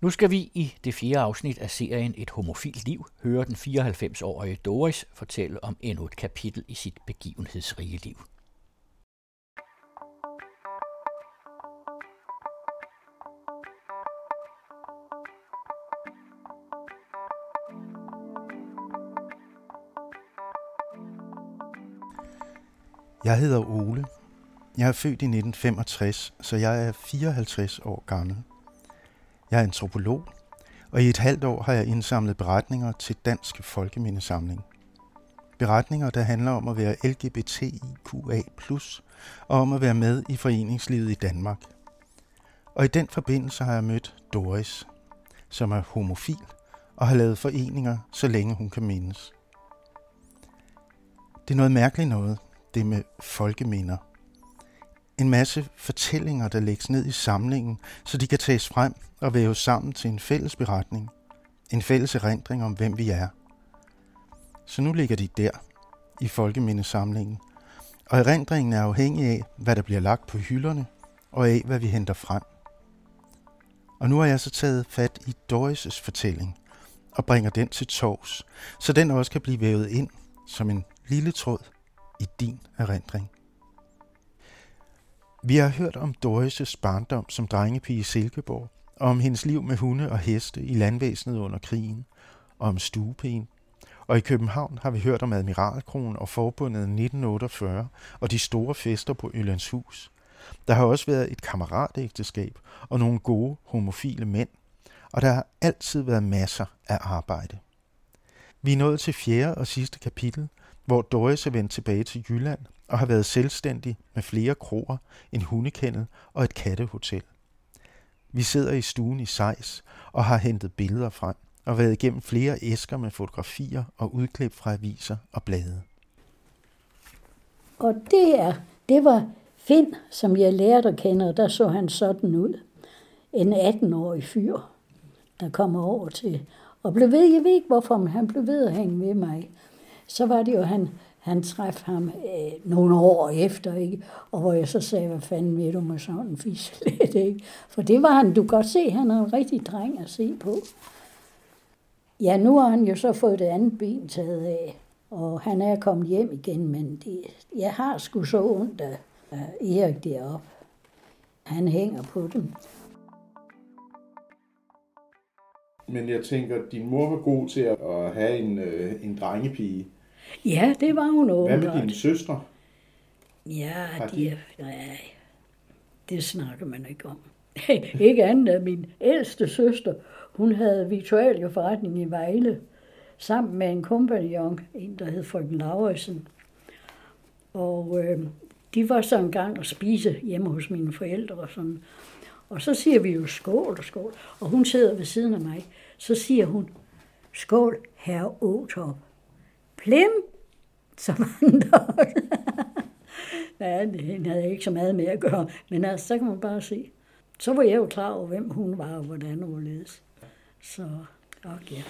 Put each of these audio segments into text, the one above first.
Nu skal vi i det fjerde afsnit af serien Et homofilt liv høre den 94-årige Doris fortælle om endnu et kapitel i sit begivenhedsrige liv. Jeg hedder Ole. Jeg er født i 1965, så jeg er 54 år gammel. Jeg er antropolog, og i et halvt år har jeg indsamlet beretninger til Dansk Folkemindesamling. Beretninger, der handler om at være LGBTIQA+, og om at være med i foreningslivet i Danmark. Og i den forbindelse har jeg mødt Doris, som er homofil og har lavet foreninger, så længe hun kan mindes. Det er noget mærkeligt noget, det med folkeminder. En masse fortællinger, der lægges ned i samlingen, så de kan tages frem og væves sammen til en fælles beretning. En fælles erindring om, hvem vi er. Så nu ligger de der, i folkemindesamlingen. Og erindringen er afhængig af, hvad der bliver lagt på hylderne, og af, hvad vi henter frem. Og nu har jeg så taget fat i Doris' fortælling, og bringer den til tors, så den også kan blive vævet ind som en lille tråd i din erindring. Vi har hørt om Doris' barndom som drengepige i Silkeborg, og om hendes liv med hunde og heste i landvæsenet under krigen, og om stuepigen. Og i København har vi hørt om Admiralkronen og forbundet 1948 og de store fester på Hus. Der har også været et kammeratægteskab og nogle gode homofile mænd, og der har altid været masser af arbejde. Vi er nået til fjerde og sidste kapitel, hvor Doris er vendt tilbage til Jylland og har været selvstændig med flere kroer, en hundekendel og et kattehotel. Vi sidder i stuen i Sejs og har hentet billeder frem og været igennem flere æsker med fotografier og udklip fra aviser og blade. Og det er, det var Finn, som jeg lærte at kende, og der så han sådan ud. En 18-årig fyr, der kommer over til, og blev ved, jeg ved ikke hvorfor, men han blev ved at hænge med mig. Så var det jo, han, han træffede ham øh, nogle år efter, ikke? og hvor jeg så sagde, hvad fanden ved du med sådan en fislet, ikke? For det var han, du kan godt se, han er en rigtig dreng at se på. Ja, nu har han jo så fået det andet ben taget af, og han er kommet hjem igen, men det, jeg har sgu så ondt af, af Erik deroppe. Han hænger på dem. Men jeg tænker, din mor var god til at have en, øh, en drengepige. Ja, det var hun åbenbart. Hvad med dine søstre? Ja, de, de nej, det snakker man ikke om. ikke andet end min ældste søster, hun havde Victualia forretning i Vejle, sammen med en kompagnon, en der hed Frøken Lauritsen. Og øh, de var så en gang at spise hjemme hos mine forældre og sådan. Og så siger vi jo skål og skål, og hun sidder ved siden af mig. Så siger hun, skål, herre Åtop. Plim, som andre. Ja, det havde ikke så meget med at gøre, men altså, så kan man bare se. Så var jeg jo klar over, hvem hun var og hvordan hun ledes. Så, okay.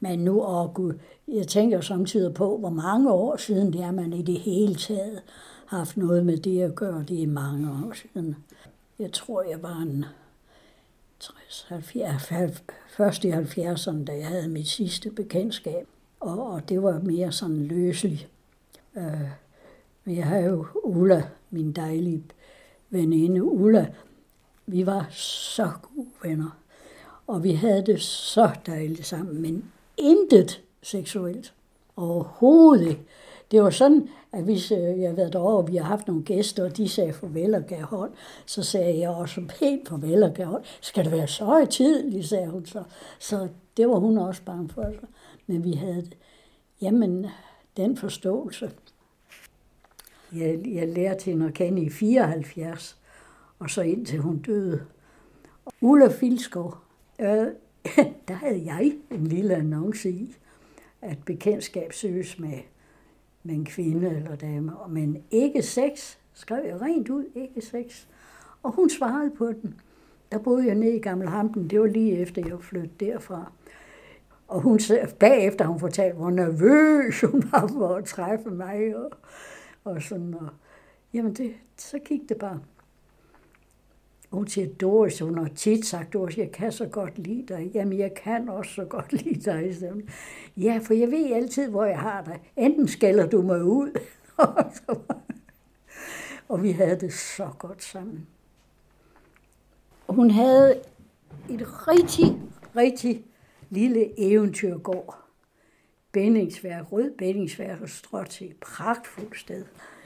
Men nu, åh gud, jeg tænker samtidig på, hvor mange år siden det er, man i det hele taget har haft noget med det at gøre. Det er mange år siden. Jeg tror, jeg var en 60, 70, først i 70'erne, da jeg havde mit sidste bekendtskab. Og, og det var mere sådan løselig. Øh, men jeg havde jo Ulla, min dejlige veninde Ulla. Vi var så gode venner. Og vi havde det så dejligt sammen, men intet seksuelt. Overhovedet ikke. Det var sådan, at hvis øh, jeg har været derovre, og vi har haft nogle gæster, og de sagde farvel og gav hånd, så sagde jeg også pænt farvel og gav hånd. Skal det være så i tid, sagde hun så. Så det var hun også bange for. Altså. Men vi havde, jamen, den forståelse. Jeg, jeg lærte hende at kende i 74, og så indtil hun døde. Ulla Filskov, øh, der havde jeg en lille annonce i, at bekendtskab søges med, med en kvinde eller dame, men ikke sex, skrev jeg rent ud, ikke sex. Og hun svarede på den. Der boede jeg nede i Gamle Hampen, det var lige efter jeg flyttede derfra. Og hun, bagefter hun fortalte, hvor nervøs hun var for at træffe mig. Og, og sådan, og, jamen, det, så gik det bare hun siger, Doris, hun har tit sagt, Doris, jeg kan så godt lide dig. Jamen, jeg kan også så godt lide dig. Ja, for jeg ved altid, hvor jeg har dig. Enten skælder du mig ud, og vi havde det så godt sammen. Hun havde et rigtig, rigtig lille eventyrgård. Bændingsværk, rød bændingsværk og stråt til et pragtfuldt sted.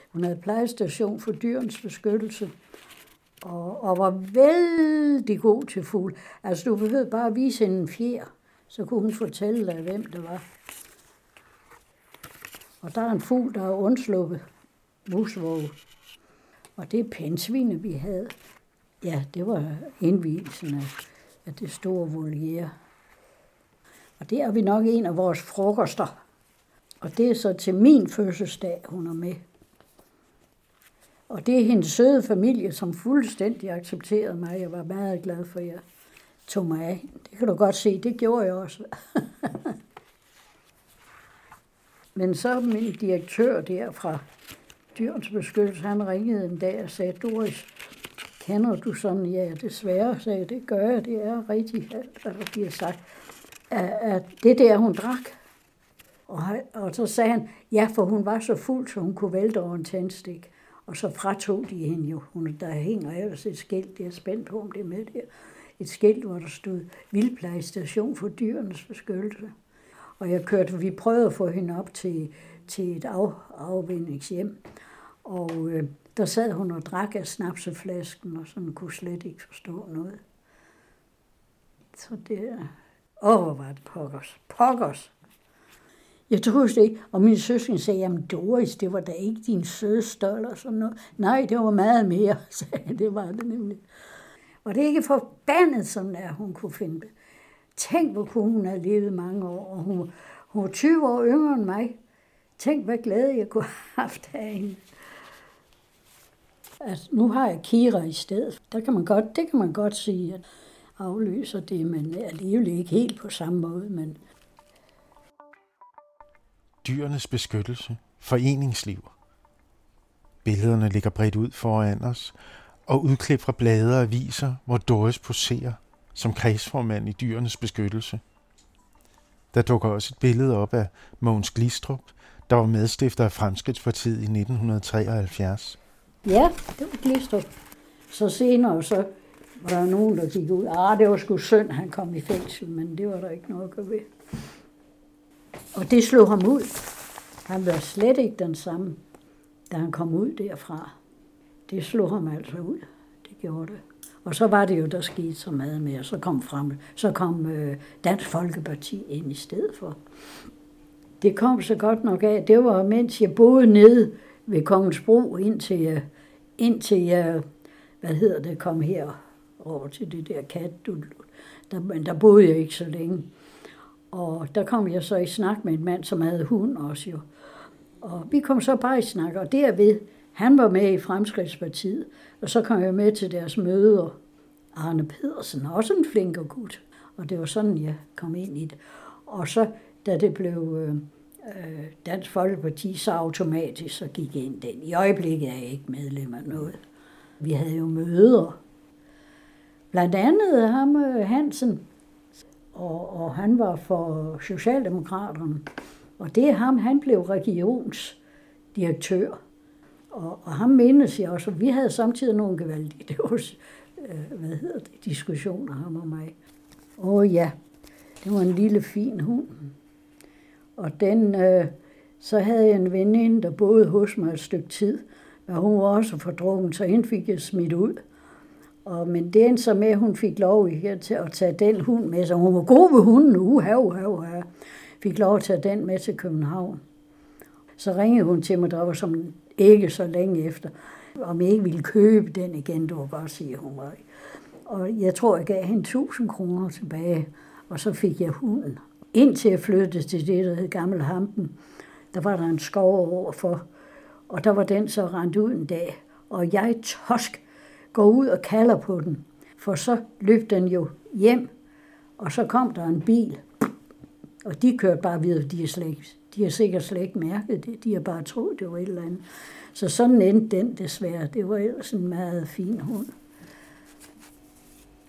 Hun havde plejestation for dyrens beskyttelse, og, og var vældig god til fugl. Altså, du behøvede bare at vise en fjer, så kunne hun fortælle dig, hvem det var. Og der er en fugl, der er undsluppet musvåge. Og det er pensvine, vi havde. Ja, det var indvielsen af, af det store voliere. Og det er vi nok en af vores frokoster. Og det er så til min fødselsdag, hun er med. Og det er hendes søde familie, som fuldstændig accepterede mig. Jeg var meget glad for, at jeg tog mig af. Det kan du godt se, det gjorde jeg også. Men så min direktør der fra Dyrens Beskyttelse, han ringede en dag og sagde, Doris, kender du sådan? Ja, desværre, sagde jeg, det gør jeg. Det er rigtigt, hvad der bliver sagt. At det der, hun drak. Og, og så sagde han, ja, for hun var så fuld, så hun kunne vælte over en tændstik. Og så fratog de hende jo. Hun, der hænger ellers et skilt, det er spændt på, om det er med der. Et skilt, hvor der stod Vildplejestation for dyrenes beskyttelse. Og jeg kørte, vi prøvede at få hende op til, til et af, afvindingshjem. Og øh, der sad hun og drak af snapseflasken, og sådan kunne slet ikke forstå noget. Så det er... Åh, hvor var det pokkers. Pokkers! Jeg troede det ikke. Og min søsken sagde, jamen Doris, det var da ikke din søster eller sådan noget. Nej, det var meget mere, sagde jeg. Det var det nemlig. Og det er ikke forbandet, som er, hun kunne finde det. Tænk, hvor hun har levet mange år, og hun, hun var 20 år yngre end mig. Tænk, hvad glæde jeg kunne have haft af hende. Altså, nu har jeg Kira i stedet. Der kan man godt, det kan man godt sige, at afløser det, men alligevel ikke helt på samme måde. Men... Dyrenes beskyttelse, foreningsliv. Billederne ligger bredt ud foran os, og udklip fra blade og aviser, hvor Doris poserer som kredsformand i dyrenes beskyttelse. Der dukker også et billede op af Mogens Glistrup, der var medstifter af Fremskridtspartiet i 1973. Ja, det var Glistrup. Så senere så var der nogen, der gik ud. Ah, det var sgu synd, han kom i fængsel, men det var der ikke noget at gøre ved. Og det slog ham ud. Han var slet ikke den samme, da han kom ud derfra. Det slog ham altså ud. Det gjorde det. Og så var det jo, der skete så meget mere. Så kom, frem, så kom øh, Dansk Folkeparti ind i stedet for. Det kom så godt nok af. Det var, mens jeg boede nede ved Kongens Bro, indtil jeg, indtil jeg hvad hedder det, kom her over til det der kat. Der, men der boede jeg ikke så længe. Og der kom jeg så i snak med en mand, som havde hund også jo. Og vi kom så bare i snak, og derved, han var med i Fremskridtspartiet, og så kom jeg med til deres møder. Arne Pedersen, også en flink og gut. Og det var sådan, jeg kom ind i det. Og så, da det blev øh, øh, Dansk Folkeparti, så automatisk så gik jeg ind den. I øjeblikket er jeg ikke medlem af noget. Vi havde jo møder. Blandt andet ham øh, Hansen, og, og han var for Socialdemokraterne. Og det er ham, han blev regionsdirektør. Og, og ham mindes jeg også, vi havde samtidig nogle gevaldige, det var, øh, hvad hedder det, diskussioner, ham og mig. Åh ja, det var en lille fin hund. Og den, øh, så havde jeg en veninde, der boede hos mig et stykke tid, og hun var også fordrukken, så hende fik jeg smidt ud. Og, men det endte så med, at hun fik lov her til at tage den hund med, så hun var god ved hunden, uha, uha, uha. Fik lov at tage den med til København. Så ringede hun til mig, der var som ikke så længe efter, om jeg ikke ville købe den igen, du var godt sige, hun var. Og jeg tror, jeg gav hende 1000 kroner tilbage, og så fik jeg hunden. Indtil jeg flyttede til det, der hed Gammel Hampen, der var der en skov overfor, og der var den så rent ud en dag, og jeg tosk går ud og kalder på den, for så løb den jo hjem, og så kom der en bil, og de kørte bare videre, de er, slet de har sikkert slet ikke mærket det, de har bare troet, det var et eller andet. Så sådan endte den desværre. Det var ellers en meget fin hund.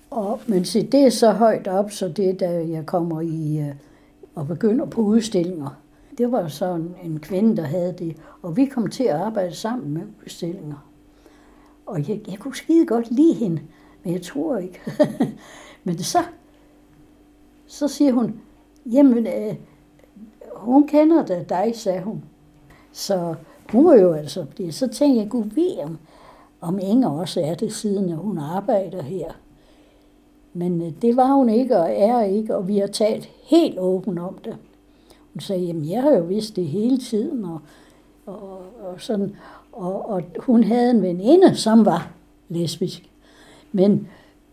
Og, men se, det er så højt op, så det er, da jeg kommer i øh, og begynder på udstillinger. Det var så en, en kvinde, der havde det, og vi kom til at arbejde sammen med udstillinger. Og jeg, jeg kunne skide godt lide hende, men jeg tror ikke. men så, så siger hun, jamen, øh, hun kender da dig, sagde hun. Så hun var jo altså, det. så tænkte jeg, gud ved om, om Inger også er det, siden hun arbejder her. Men øh, det var hun ikke og er ikke, og vi har talt helt åbent om det. Hun sagde, jamen jeg har jo vidst det hele tiden, og, og, og sådan. Og, og hun havde en veninde, som var lesbisk. Men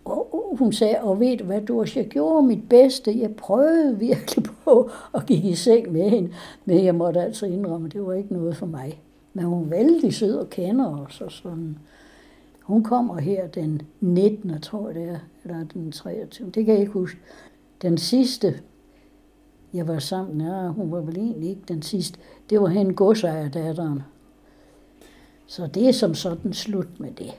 og hun sagde, og ved du hvad, du jeg gjorde mit bedste. Jeg prøvede virkelig på at gik i seng med hende. Men jeg måtte altså indrømme, at det var ikke noget for mig. Men hun er vældig sød og kender os og sådan. Hun kommer her den 19. tror jeg det er, eller den 23. Det kan jeg ikke huske. Den sidste, jeg var sammen, med, ja, hun var vel egentlig ikke den sidste, det var hende datteren. Så det er som sådan slut med det.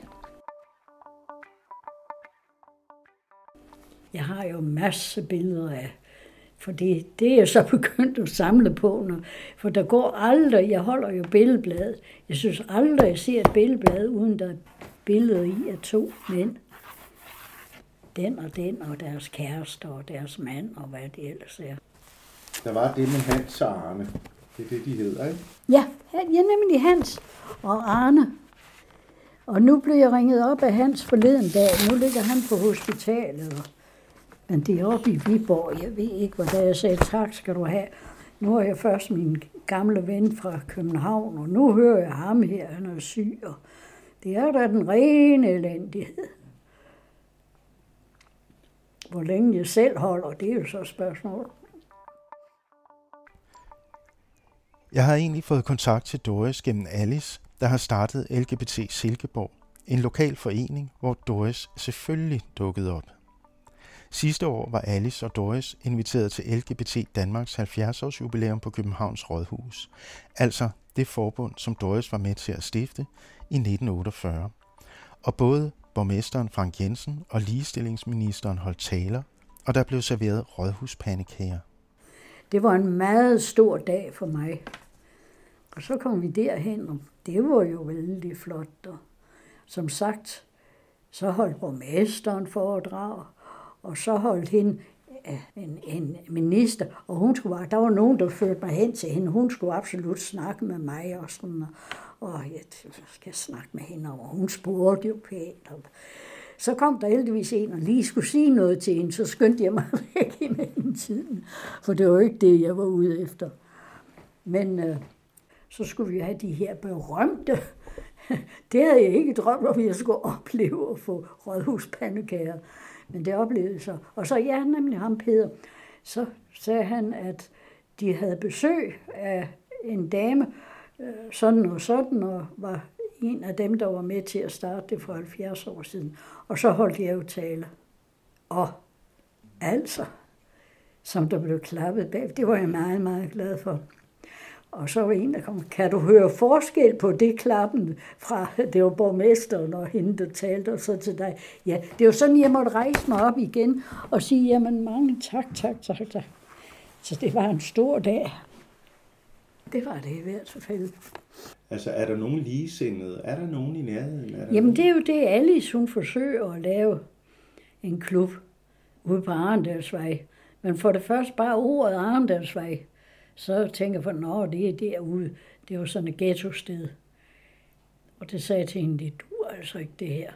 Jeg har jo masser af billeder af, for det, det er jeg så begyndt at samle på nu. For der går aldrig, jeg holder jo billedbladet, jeg synes aldrig, jeg ser et billedblad, uden der er billeder i af to mænd. Den og den og deres kæreste og deres mand og hvad det ellers er. Der var det med Hans og Arne. Det er det, de hedder, ikke? Ja, ja nemlig Hans og Arne. Og nu blev jeg ringet op af Hans forleden dag. Nu ligger han på hospitalet. Men det er oppe i Viborg. Jeg ved ikke, hvordan jeg sagde tak skal du have. Nu er jeg først min gamle ven fra København, og nu hører jeg ham her, han er syg. Og det er da den rene elendighed. Hvor længe jeg selv holder, det er jo så spørgsmål. Jeg har egentlig fået kontakt til Doris gennem Alice, der har startet LGBT Silkeborg, en lokal forening, hvor Doris selvfølgelig dukkede op. Sidste år var Alice og Doris inviteret til LGBT Danmarks 70-års jubilæum på Københavns Rådhus, altså det forbund, som Doris var med til at stifte i 1948. Og både borgmesteren Frank Jensen og ligestillingsministeren holdt taler, og der blev serveret rådhuspandekager. Det var en meget stor dag for mig. Og så kom vi derhen, og det var jo vældig flot. Og som sagt, så holdt borgmesteren foredrag, og så holdt hende en, en minister, og hun skulle der var nogen, der førte mig hen til hende. Hun skulle absolut snakke med mig og sådan, og, og jeg skal snakke med hende, og hun spurgte jo pænt. Og, så kom der heldigvis en og lige skulle sige noget til hende, så skyndte jeg mig væk i mellemtiden, for det var ikke det, jeg var ude efter. Men øh, så skulle vi have de her berømte, det havde jeg ikke drømt om, jeg skulle opleve at få rådhuspandekager. Men det oplevede så. Og så, ja, nemlig ham Peter, så sagde han, at de havde besøg af en dame, øh, sådan og sådan, og var en af dem, der var med til at starte det for 70 år siden. Og så holdt jeg jo tale. Og altså, som der blev klappet bag, det var jeg meget, meget glad for. Og så var en, der kom, kan du høre forskel på det klappen fra, det var borgmesteren og hende, der talte, og så til dig. Ja, det var sådan, jeg måtte rejse mig op igen og sige, jamen mange tak, tak, tak, tak. Så det var en stor dag. Det var det i hvert fald. Altså, er der nogen ligesindede? Er der nogen i nærheden? Er der jamen, nogen? det er jo det, Alice hun forsøger at lave en klub ude på Arendalsvej. Men for det første bare ordet Arendalsvej så tænker jeg, for det er derude. Det var sådan et ghetto-sted. Og det sagde jeg til hende, det du altså ikke det her.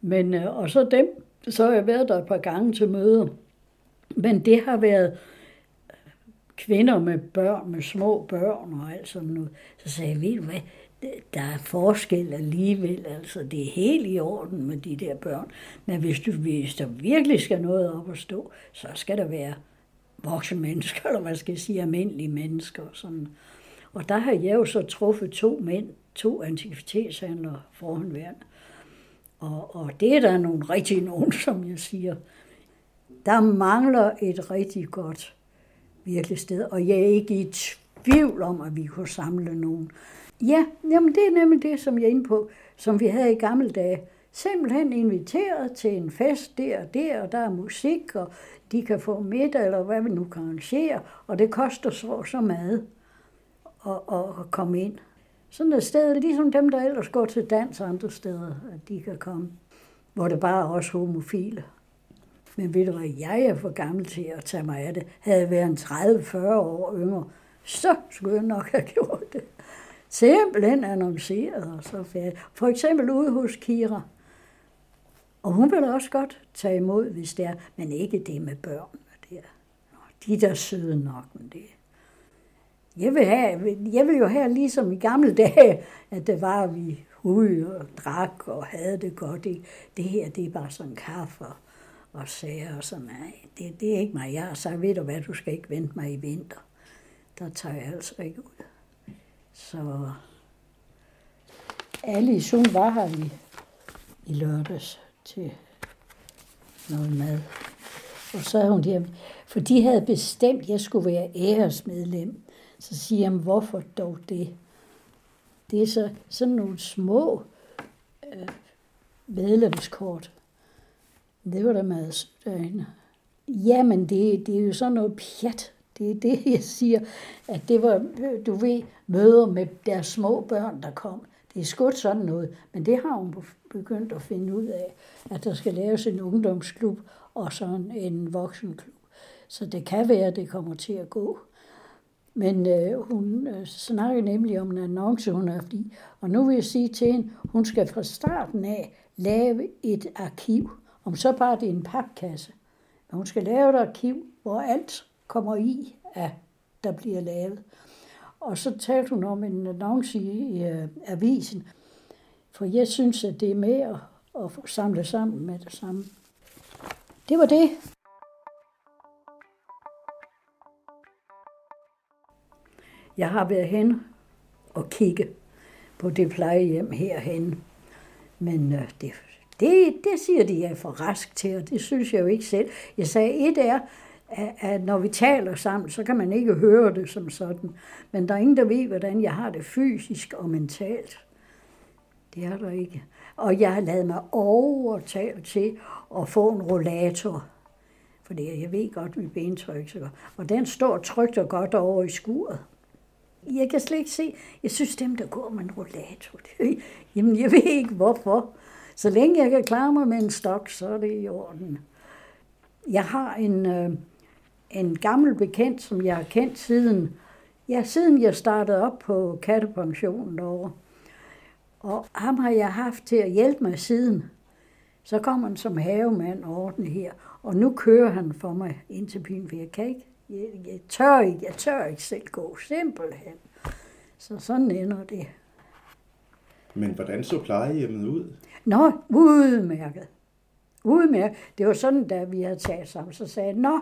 Men, øh, og så dem, så har jeg været der et par gange til møder. Men det har været kvinder med børn, med små børn og alt sådan noget. Så sagde jeg, ved du hvad, der er forskel alligevel, altså det er helt i orden med de der børn. Men hvis, du, hvis der virkelig skal noget op at stå, så skal der være voksne mennesker, eller hvad skal jeg sige, almindelige mennesker. Sådan. Og der har jeg jo så truffet to mænd, to antikvitetshandlere forhåndværende. Og, og det er der nogle rigtig nogen, som jeg siger. Der mangler et rigtig godt virkelig sted, og jeg er ikke i tvivl om, at vi kunne samle nogen. Ja, jamen det er nemlig det, som jeg er inde på, som vi havde i gamle dage simpelthen inviteret til en fest der og der, og der er musik, og de kan få middag, eller hvad vi nu kan arrangere, og det koster så så meget at, at, at komme ind. Sådan et sted, ligesom dem, der ellers går til dans andre steder, at de kan komme, hvor det bare er også homofile. Men ved du hvad, jeg er for gammel til at tage mig af det. Havde jeg været en 30-40 år yngre, så skulle jeg nok have gjort det. Simpelthen annonceret og så færdigt. For eksempel ude hos Kira. Og hun vil også godt tage imod, hvis det er, men ikke det med børn. Der. De der søde nok, men det. Jeg vil, have, jeg vil jo have ligesom i gamle dage, at det var, at vi ude og drak og havde det godt. Det, det her, det er bare sådan kaffe og, og sager og sådan noget. Det, det er ikke mig. Jeg har sagt, ved du hvad, du skal ikke vente mig i vinter. Der tager jeg altså ikke ud. Så Alice, hun var her i, i lørdags til noget mad. Og så havde hun der, for de havde bestemt, at jeg skulle være æresmedlem. Så siger jeg, hvorfor dog det? Det er så, sådan nogle små øh, medlemskort. Det var da meget sødt Jamen, det, det er jo sådan noget pjat. Det er det, jeg siger, at det var, øh, du ved, møder med deres små børn, der kom. Det er skudt sådan noget, men det har hun begyndt at finde ud af, at der skal laves en ungdomsklub og sådan en voksenklub. Så det kan være, at det kommer til at gå. Men øh, hun øh, snakker nemlig om en annonce, hun har haft i. Og nu vil jeg sige til hende, hun skal fra starten af lave et arkiv. Om så bare det er en papkasse. Men hun skal lave et arkiv, hvor alt kommer i, at der bliver lavet. Og så talte hun om en annonce i, i uh, avisen, for jeg synes, at det er med at, at samle sammen med det samme. Det var det. Jeg har været hen og kigge på det plejehjem herhen. Men uh, det, det, det siger de, jeg er for rask til, og det synes jeg jo ikke selv. Jeg sagde, et er, at når vi taler sammen, så kan man ikke høre det som sådan. Men der er ingen, der ved, hvordan jeg har det fysisk og mentalt. Det er der ikke. Og jeg har lavet mig overtale til at få en rollator. Fordi jeg ved godt, at mit bentryk så godt. Og den står trygt og godt over i skuret. Jeg kan slet ikke se. Jeg synes, dem, der går med en rollator, det, jamen jeg ved ikke hvorfor. Så længe jeg kan klare mig med en stok, så er det i orden. Jeg har en, øh, en gammel bekendt, som jeg har kendt siden, ja, siden jeg startede op på kattepensionen derovre. Og ham har jeg haft til at hjælpe mig siden. Så kom han som havemand ordne her, og nu kører han for mig ind til byen, for jeg kan ikke, jeg, jeg, tør ikke, jeg tør ikke selv gå, simpelthen. Så sådan ender det. Men hvordan så plejehjemmet ud? Nå, udmærket. Udmærket. Det var sådan, da vi havde talt sammen, så sagde jeg, nå,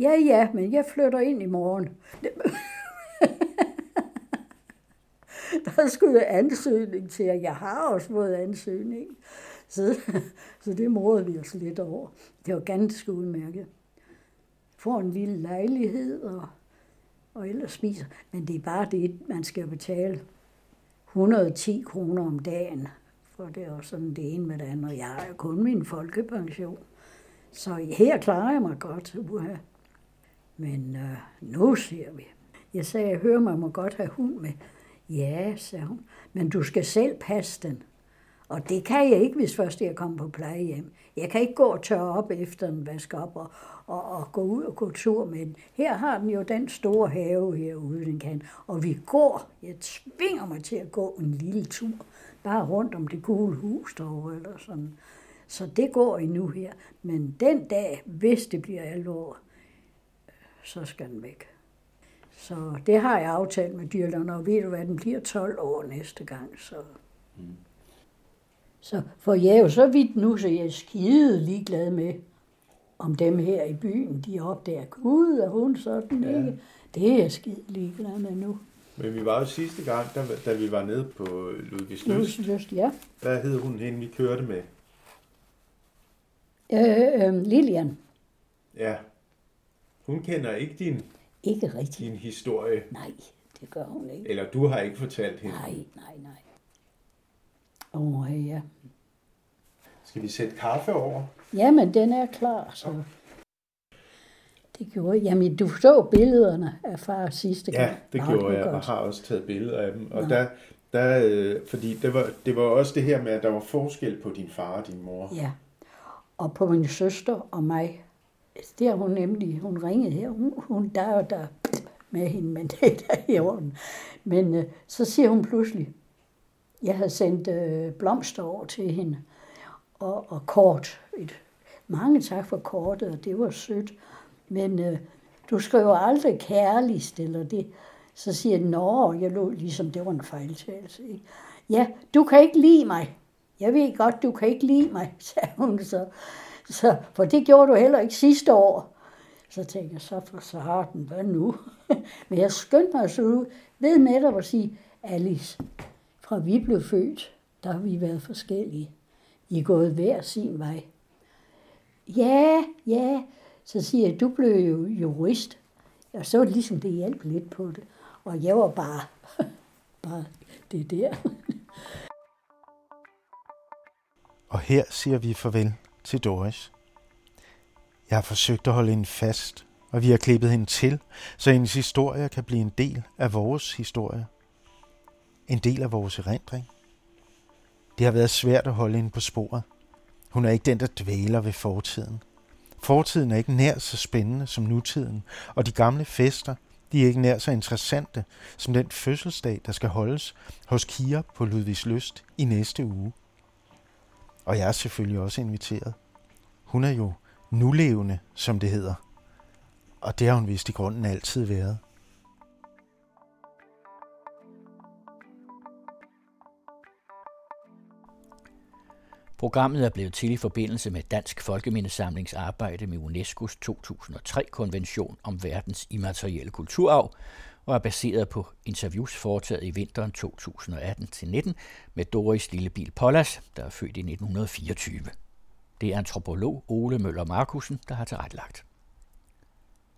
Ja, ja, men jeg flytter ind i morgen. Der skulle ansøgning til, og jeg har også fået ansøgning. Så, så det morede vi os lidt over. Det var ganske udmærket. Får en lille lejlighed, og, og ellers spiser. Men det er bare det, man skal betale 110 kroner om dagen. For det er også sådan det ene med det andet. Jeg har kun min folkepension. Så her klarer jeg mig godt. Uha. Men øh, nu ser vi. Jeg sagde, jeg hører mig må godt have hund med. Ja, sagde hun, men du skal selv passe den. Og det kan jeg ikke, hvis først jeg kommer på plejehjem. Jeg kan ikke gå og tørre op efter den, vaske op og, og, og gå ud og gå tur med den. Her har den jo den store have herude, den kan. Og vi går, jeg tvinger mig til at gå en lille tur, bare rundt om det gule hus derovre eller sådan. Så det går endnu her. Men den dag, hvis det bliver alvor, så skal den væk. Så det har jeg aftalt med dyrlægerne, og ved du hvad, den bliver 12 år næste gang. Så. Mm. så for jeg er jo så vidt nu, så jeg er skide ligeglad med, om dem her i byen, de opdager, gud, er hun sådan, ja. ikke? Det er jeg skide ligeglad med nu. Men vi var jo sidste gang, da, da vi var nede på Ludvigs Lyst. Lyst, ja. Hvad hed hun hende, vi kørte med? Øh, øh, Lilian. Ja, hun kender ikke din, ikke rigtig. din historie. Nej, det gør hun ikke. Eller du har ikke fortalt hende. Nej, nej, nej. Åh, oh, ja. Skal vi sætte kaffe over? Jamen, den er klar, så. Det gjorde jeg. Jamen, du så billederne af far sidste gang. Ja, det Nå, gjorde jeg, godt. og har også taget billeder af dem. Og Nå. der, der, øh, fordi det var, det var også det her med, at der var forskel på din far og din mor. Ja, og på min søster og mig. Altså, det har hun nemlig, hun ringede her, hun, hun der og der med hende, men det er der i orden. Men øh, så siger hun pludselig, jeg havde sendt øh, blomster over til hende, og, og kort. Et, mange tak for kortet, og det var sødt. Men øh, du skriver aldrig kærligst, eller det. Så siger jeg, nå, jeg lå ligesom, det var en fejltagelse. Ikke? Ja, du kan ikke lide mig. Jeg ved godt, du kan ikke lide mig, sagde hun så. så for det gjorde du heller ikke sidste år. Så tænkte jeg, så for sarten, hvad nu? Men jeg skyndte mig så ud ved netop at sige, Alice, fra vi blev født, der har vi været forskellige. I er gået hver sin vej. Ja, ja, så siger jeg, du blev jo jurist. Og så var det ligesom, det hjalp lidt på det. Og jeg var bare, bare det der. Og her siger vi farvel til Doris. Jeg har forsøgt at holde hende fast, og vi har klippet hende til, så hendes historie kan blive en del af vores historie. En del af vores erindring. Det har været svært at holde hende på sporet. Hun er ikke den, der dvæler ved fortiden. Fortiden er ikke nær så spændende som nutiden, og de gamle fester, de er ikke nær så interessante som den fødselsdag, der skal holdes hos Kira på Ludvigs Lyst i næste uge. Og jeg er selvfølgelig også inviteret. Hun er jo nulevende, som det hedder. Og det har hun vist i grunden altid været. Programmet er blevet til i forbindelse med Dansk Folkemindesamlings arbejde med UNESCO's 2003-konvention om verdens immaterielle kulturarv og er baseret på interviews foretaget i vinteren 2018-19 med Doris Lillebil Pollas, der er født i 1924. Det er antropolog Ole Møller Markusen, der har tilrettelagt.